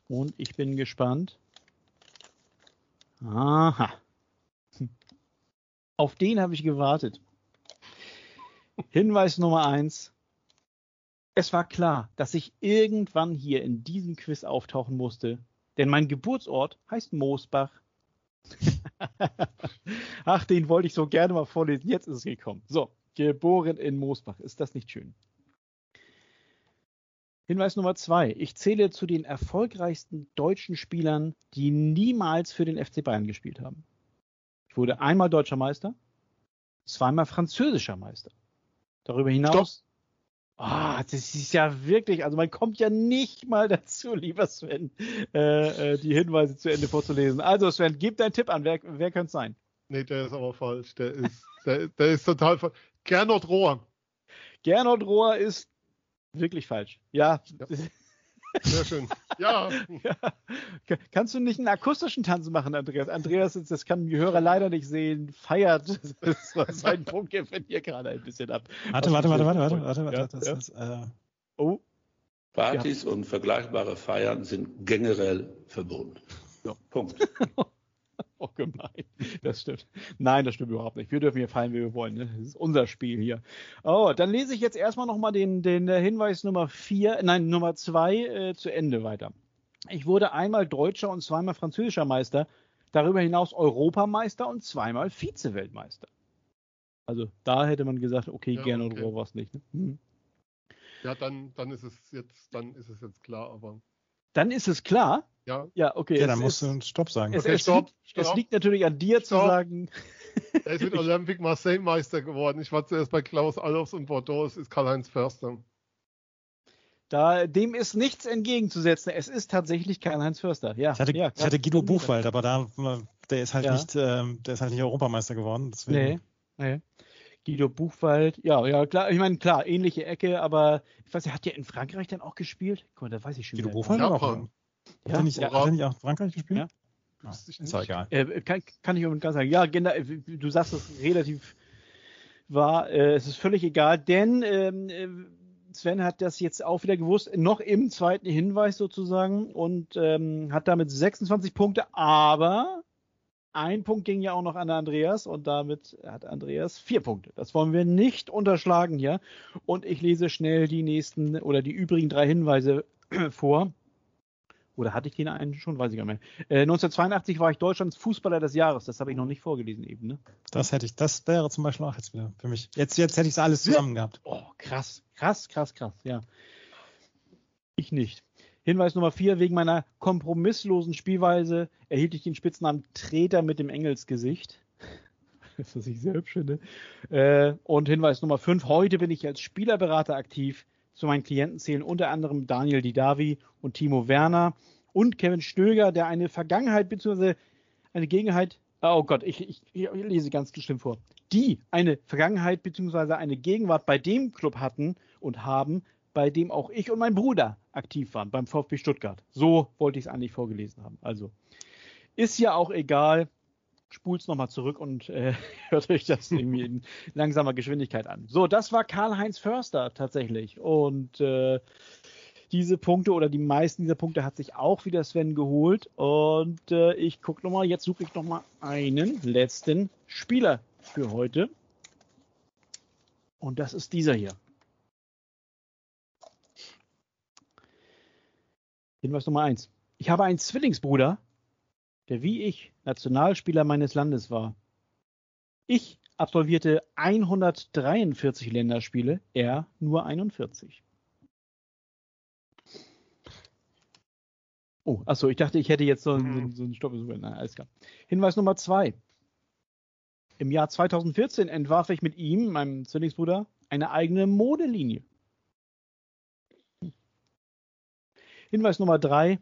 Und ich bin gespannt. Aha. Auf den habe ich gewartet. Hinweis Nummer eins. Es war klar, dass ich irgendwann hier in diesem Quiz auftauchen musste, denn mein Geburtsort heißt Moosbach. Ach, den wollte ich so gerne mal vorlesen. Jetzt ist es gekommen. So, geboren in Moosbach. Ist das nicht schön? Hinweis Nummer zwei. Ich zähle zu den erfolgreichsten deutschen Spielern, die niemals für den FC Bayern gespielt haben. Ich wurde einmal deutscher Meister, zweimal französischer Meister. Darüber hinaus. Ah, das ist ja wirklich, also man kommt ja nicht mal dazu, lieber Sven, äh, äh, die Hinweise zu Ende vorzulesen. Also Sven, gib deinen Tipp an, wer, wer könnte es sein? Nee, der ist aber falsch. Der ist, der, der ist total falsch. Gernot Rohr. Gernot Rohr ist wirklich falsch. Ja. Sehr schön. Ja, ja. Kannst du nicht einen akustischen Tanz machen, Andreas? Andreas, das kann die Hörer leider nicht sehen, feiert seinen Punktgewinn hier gerade ein bisschen ab. Warte, warte, warte, warte, warte, warte, Ja, warte. Das ja. ist, äh, Oh, Partys und vergleichbare Feiern sind generell verboten. Ja. Punkt. oh, gemein. Das stimmt. Nein, das stimmt überhaupt nicht. Wir dürfen hier feiern, wie wir wollen. Ne? Das ist unser Spiel hier. Oh, dann lese ich jetzt erstmal nochmal den, den äh, Hinweis Nummer 4, nein, Nummer 2 äh, zu Ende weiter. Ich wurde einmal deutscher und zweimal französischer Meister, darüber hinaus Europameister und zweimal Vize-Weltmeister. Also da hätte man gesagt, okay, Ja, gerne und okay. Rohr war es nicht. Ne? Hm. ja dann, dann ist es jetzt, dann ist es jetzt klar, aber Dann ist es klar. ja. Ja, okay. ja, es dann musst ist, du einen Stopp sagen. es, Okay, es, stopp, liegt, stopp. es liegt natürlich an dir zu Stopp. sagen, Er ist mit Olympique Marseille Meister geworden. Ich war zuerst bei Klaus Allofs und Bordeaux. Es ist Karl-Heinz Förster. Da, dem ist nichts entgegenzusetzen. Es ist tatsächlich Karl-Heinz Förster. Ja, Ich hatte, ja, ich hatte Guido. Buchwald, aber da, der ist halt Ja. nicht, ähm, der ist halt nicht Europameister geworden. Deswegen. Nee, nee. Guido Buchwald, ja, ja, klar, ich meine, klar, ähnliche Ecke, aber ich weiß, er hat ja in Frankreich dann auch gespielt. Guck mal, da weiß ich schon Guido Buchwald auch, Japan. hat er nicht, ja. hat er nicht auch in Frankreich gespielt? Ja. Ah, ist doch nicht. egal. nicht. Äh, kann, kann ich ganz sagen. Ja, genau, du sagst es relativ wahr. Äh, es ist völlig egal, denn ähm, äh, Sven hat das jetzt auch wieder gewusst, noch im zweiten Hinweis sozusagen und ähm, hat damit 26 Punkte, aber, ein Punkt ging ja auch noch an Andreas und damit hat Andreas vier Punkte. Das wollen wir nicht unterschlagen hier. Und ich lese schnell die nächsten oder die übrigen drei Hinweise vor. Oder hatte ich den einen schon? Weiß ich gar nicht mehr. Äh, 1982 war ich Deutschlands Fußballer des Jahres. Das habe ich noch nicht vorgelesen eben. Ne? Das hätte ich, das wäre zum Beispiel auch jetzt wieder für mich. Jetzt, jetzt hätte ich es alles zusammen gehabt. Oh, krass, krass, krass, krass, ja. Ich nicht. Hinweis Nummer vier, wegen meiner kompromisslosen Spielweise erhielt ich den Spitznamen Treter mit dem Engelsgesicht. Das, was ich sehr hübsch finde. Äh, und Hinweis Nummer fünf, heute bin ich als Spielerberater aktiv. Zu meinen Klienten zählen unter anderem Daniel Didavi und Timo Werner und Kevin Stöger, der eine Vergangenheit bzw. eine Gegenheit, oh Gott, ich, ich, ich lese ganz bestimmt vor, die eine Vergangenheit bzw. eine Gegenwart bei dem Club hatten und haben, bei dem auch ich und mein Bruder aktiv waren, beim VfB Stuttgart. So wollte ich es eigentlich vorgelesen haben. Also ist ja auch egal spult's nochmal zurück und äh, hört euch das irgendwie in langsamer Geschwindigkeit an. So, das war Karl-Heinz Förster tatsächlich. Und äh, diese Punkte oder die meisten dieser Punkte hat sich auch wieder Sven geholt. Und äh, ich gucke nochmal, jetzt suche ich nochmal einen letzten Spieler für heute. Und das ist dieser hier. Hinweis Nummer eins. Ich habe einen Zwillingsbruder, der wie ich Nationalspieler meines Landes war. Ich absolvierte 143 Länderspiele, er nur 41. Oh, achso, ich dachte, ich hätte jetzt so einen, so einen Stopp. Nein, alles klar. Hinweis Nummer zwei. Im Jahr 2014 entwarf ich mit ihm, meinem Zwillingsbruder, eine eigene Modelinie. Hinweis Nummer drei.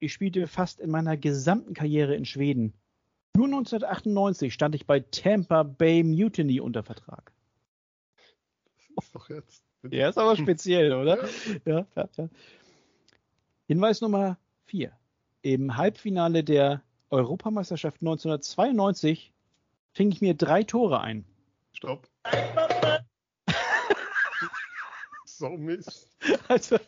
Ich spielte fast in meiner gesamten Karriere in Schweden. Nur 1998 stand ich bei Tampa Bay Mutiny unter Vertrag. Das ist doch jetzt. Ja, ist aber speziell, oder? Ja, ja, ja. Hinweis Nummer 4. Im Halbfinale der Europameisterschaft 1992 fing ich mir drei Tore ein. Stopp. So Mist. Also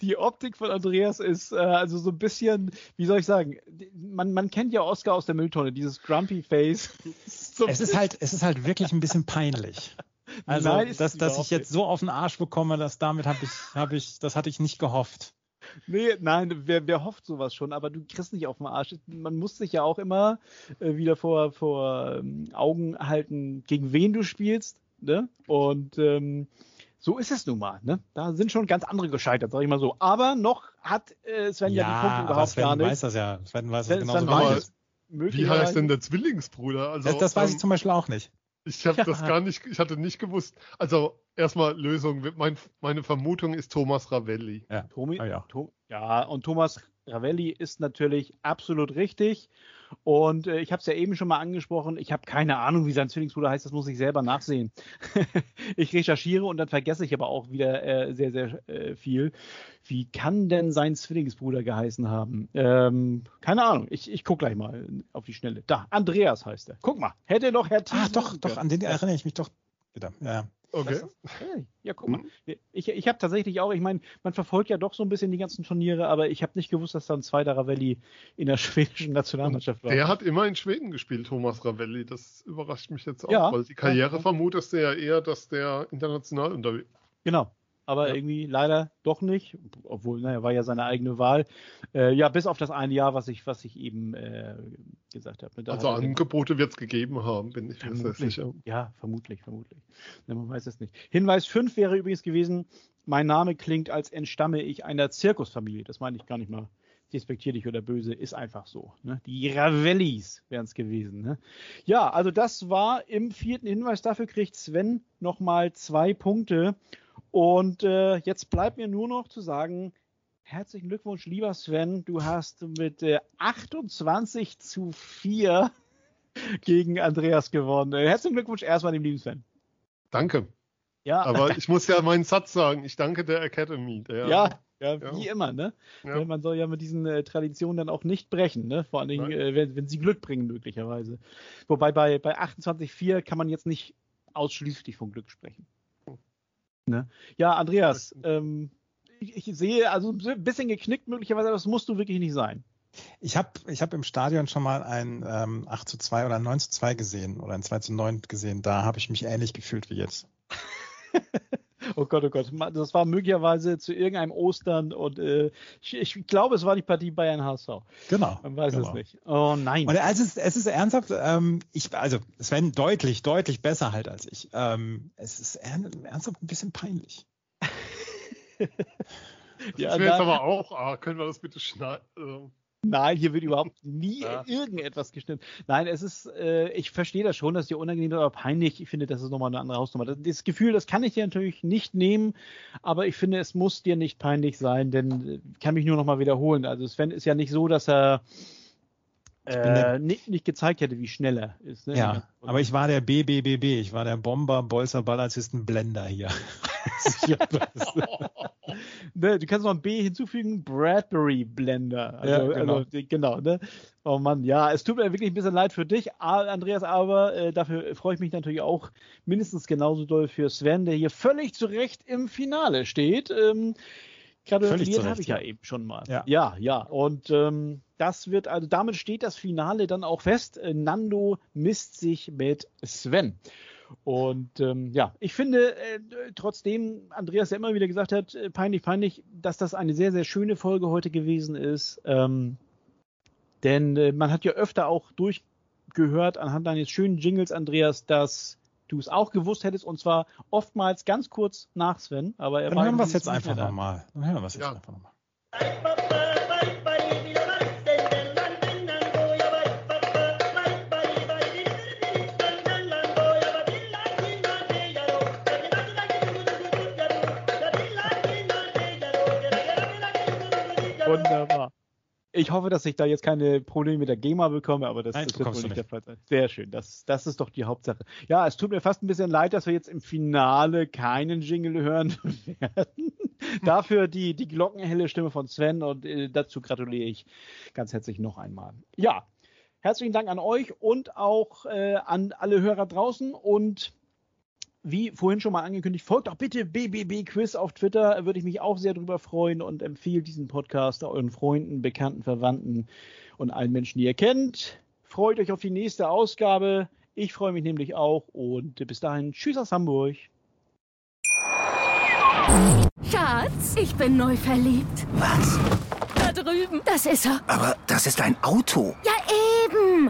die Optik von Andreas ist äh, also so ein bisschen, wie soll ich sagen, man, man kennt ja Oscar aus der Mülltonne, dieses Grumpy Face. So es ist halt, es ist halt wirklich ein bisschen peinlich. Also, Nein, dass, dass ich jetzt so auf den Arsch bekomme, dass damit habe ich, habe ich, das hatte ich nicht gehofft. Nee, nein, wer, wer hofft sowas schon, aber du kriegst nicht auf den Arsch. Man muss sich ja auch immer äh, wieder vor, vor ähm, Augen halten, gegen wen du spielst. Ne? Und ähm, so ist es nun mal. Ne? Da sind schon ganz andere gescheitert, sag ich mal so. Aber noch hat äh, Sven ja, ja die Punkte überhaupt Sven gar nicht. weiß das ja. Sven weiß das genauso. Wie heißt denn der Zwillingsbruder? Also, das, das weiß ähm, ich zum Beispiel auch nicht. Ich habe ja. das gar nicht, ich hatte nicht gewusst. Also erstmal Lösung. Mein, meine Vermutung ist Thomas Ravelli. Ja, Tomi, ah, ja. To, ja, und Thomas Ravelli ist natürlich absolut richtig. Und äh, ich habe es ja eben schon mal angesprochen, ich habe keine Ahnung, wie sein Zwillingsbruder heißt, das muss ich selber nachsehen. ich recherchiere und dann vergesse ich aber auch wieder äh, sehr, sehr äh, viel. Wie kann denn sein Zwillingsbruder geheißen haben? Ähm, keine Ahnung, ich, ich gucke gleich mal auf die Schnelle. Da, Andreas heißt er. Guck mal, hätte doch Herr. Ah, doch, doch, an den erinnere ich mich doch wieder. Ja. Okay. ja, guck mal. Ich, ich habe tatsächlich auch, ich meine, man verfolgt ja doch so ein bisschen die ganzen Turniere, aber ich habe nicht gewusst, dass da ein zweiter Ravelli in der schwedischen Nationalmannschaft war. Der hat immer in Schweden gespielt, Thomas Ravelli. Das überrascht mich jetzt auch, ja, weil die Karriere ja, vermutest du ja eher, dass der international unterwegs Genau aber ja. irgendwie leider doch nicht, obwohl, naja, war ja seine eigene Wahl. Äh, ja, bis auf das eine Jahr, was ich, was ich eben äh, gesagt habe. Da also Angebote wird es gegeben haben, bin ich mir sehr sicher. Ja, vermutlich, vermutlich. Ja, man weiß es nicht. Hinweis 5 wäre übrigens gewesen, mein Name klingt, als entstamme ich einer Zirkusfamilie. Das meine ich gar nicht mal despektierlich oder böse, ist einfach so. Ne? Die Ravellis wären es gewesen. Ne? Ja, also das war im vierten Hinweis. Dafür kriegt Sven nochmal zwei Punkte. Und äh, jetzt bleibt mir nur noch zu sagen, herzlichen Glückwunsch, lieber Sven. Du hast mit äh, 28 zu 4 gegen Andreas gewonnen. Äh, herzlichen Glückwunsch erstmal dem lieben Sven. Danke. Ja. Aber ich muss ja meinen Satz sagen. Ich danke der Academy. Der, ja, ja, wie ja. immer, ne? Ja. Man soll ja mit diesen äh, Traditionen dann auch nicht brechen, ne? Vor allen Dingen, äh, wenn, wenn, sie Glück bringen, möglicherweise. Wobei bei, bei 28,4 kann man jetzt nicht ausschließlich von Glück sprechen. Ne? Ja, Andreas, ähm, ich, ich, sehe, also ein bisschen geknickt möglicherweise, aber das musst du wirklich nicht sein. Ich habe ich hab im Stadion schon mal ein ähm, 8 zu 2 oder ein 9 zu 2 gesehen oder ein 2 zu 9 gesehen. Da habe ich mich ähnlich gefühlt wie jetzt. oh Gott, oh Gott. Das war möglicherweise zu irgendeinem Ostern und äh, ich, ich, glaube, es war die Partie Bayern HSV. Genau. Man weiß genau. es nicht. Oh nein. Und es ist, es ist ernsthaft, ähm, ich, also Sven deutlich, deutlich besser halt als ich. Ähm, es ist ernsthaft ein bisschen peinlich. Ja, das wäre jetzt aber auch, ah, können wir das bitte schneiden? Also Nein, hier wird überhaupt nie ja. irgendetwas geschnitten. Nein, es ist, äh, ich verstehe das schon, dass dir unangenehm oder peinlich. Ich finde, das ist nochmal eine andere Hausnummer. Das, das, Gefühl, das kann ich dir natürlich nicht nehmen, aber ich finde, es muss dir nicht peinlich sein, denn ich äh, kann mich nur nochmal wiederholen. Also Sven ist ja nicht so, dass er äh, nicht, nicht, gezeigt hätte, wie schnell er ist. Ne? Ja, aber ich war der BBBB, ich war der Bomber, Bolzer, Ballassisten, Blender hier. ne, du kannst noch ein B hinzufügen, Bradbury Blender. Also, ja, genau. Also, genau ne? Oh Mann, ja, es tut mir wirklich ein bisschen leid für dich, Andreas, aber äh, dafür freue ich mich natürlich auch mindestens genauso doll für Sven, der hier völlig zu Recht im Finale steht. Ähm, Gratuliert habe ich ja, ja eben schon mal. Ja, ja. ja. Und ähm, das wird, also damit steht das Finale dann auch fest. Äh, Nando misst sich mit Sven. Und ähm, ja, ich finde, äh, trotzdem Andreas ja immer wieder gesagt hat, äh, peinlich, peinlich, dass das eine sehr, sehr schöne Folge heute gewesen ist. Ähm, denn äh, man hat ja öfter auch durchgehört anhand deines schönen Jingles, Andreas, dass du es auch gewusst hättest und zwar oftmals ganz kurz nach Sven. Aber er Dann war hören wir es jetzt einfach nochmal. Dann hören wir es jetzt ja. einfach nochmal. Wunderbar. Ich hoffe, dass ich da jetzt keine Probleme mit der GEMA bekomme, aber das, Nein, das wird wohl nicht der Fall sein. Sehr schön, das, das ist doch die Hauptsache. Ja, es tut mir fast ein bisschen leid, dass wir jetzt im Finale keinen Jingle hören werden. Dafür die, die glockenhelle Stimme von Sven und äh, dazu gratuliere ich ganz herzlich noch einmal. Ja, herzlichen Dank an euch und auch äh, an alle Hörer draußen und wie vorhin schon mal angekündigt, folgt doch bitte BBB Quiz auf Twitter. Würde ich mich auch sehr darüber freuen und empfehle diesen Podcast euren Freunden, Bekannten, Verwandten und allen Menschen, die ihr kennt. Freut euch auf die nächste Ausgabe. Ich freue mich nämlich auch und bis dahin, tschüss aus Hamburg. Schatz, ich bin neu verliebt. Was? Da drüben. Das ist er. Aber das ist ein Auto. Ja.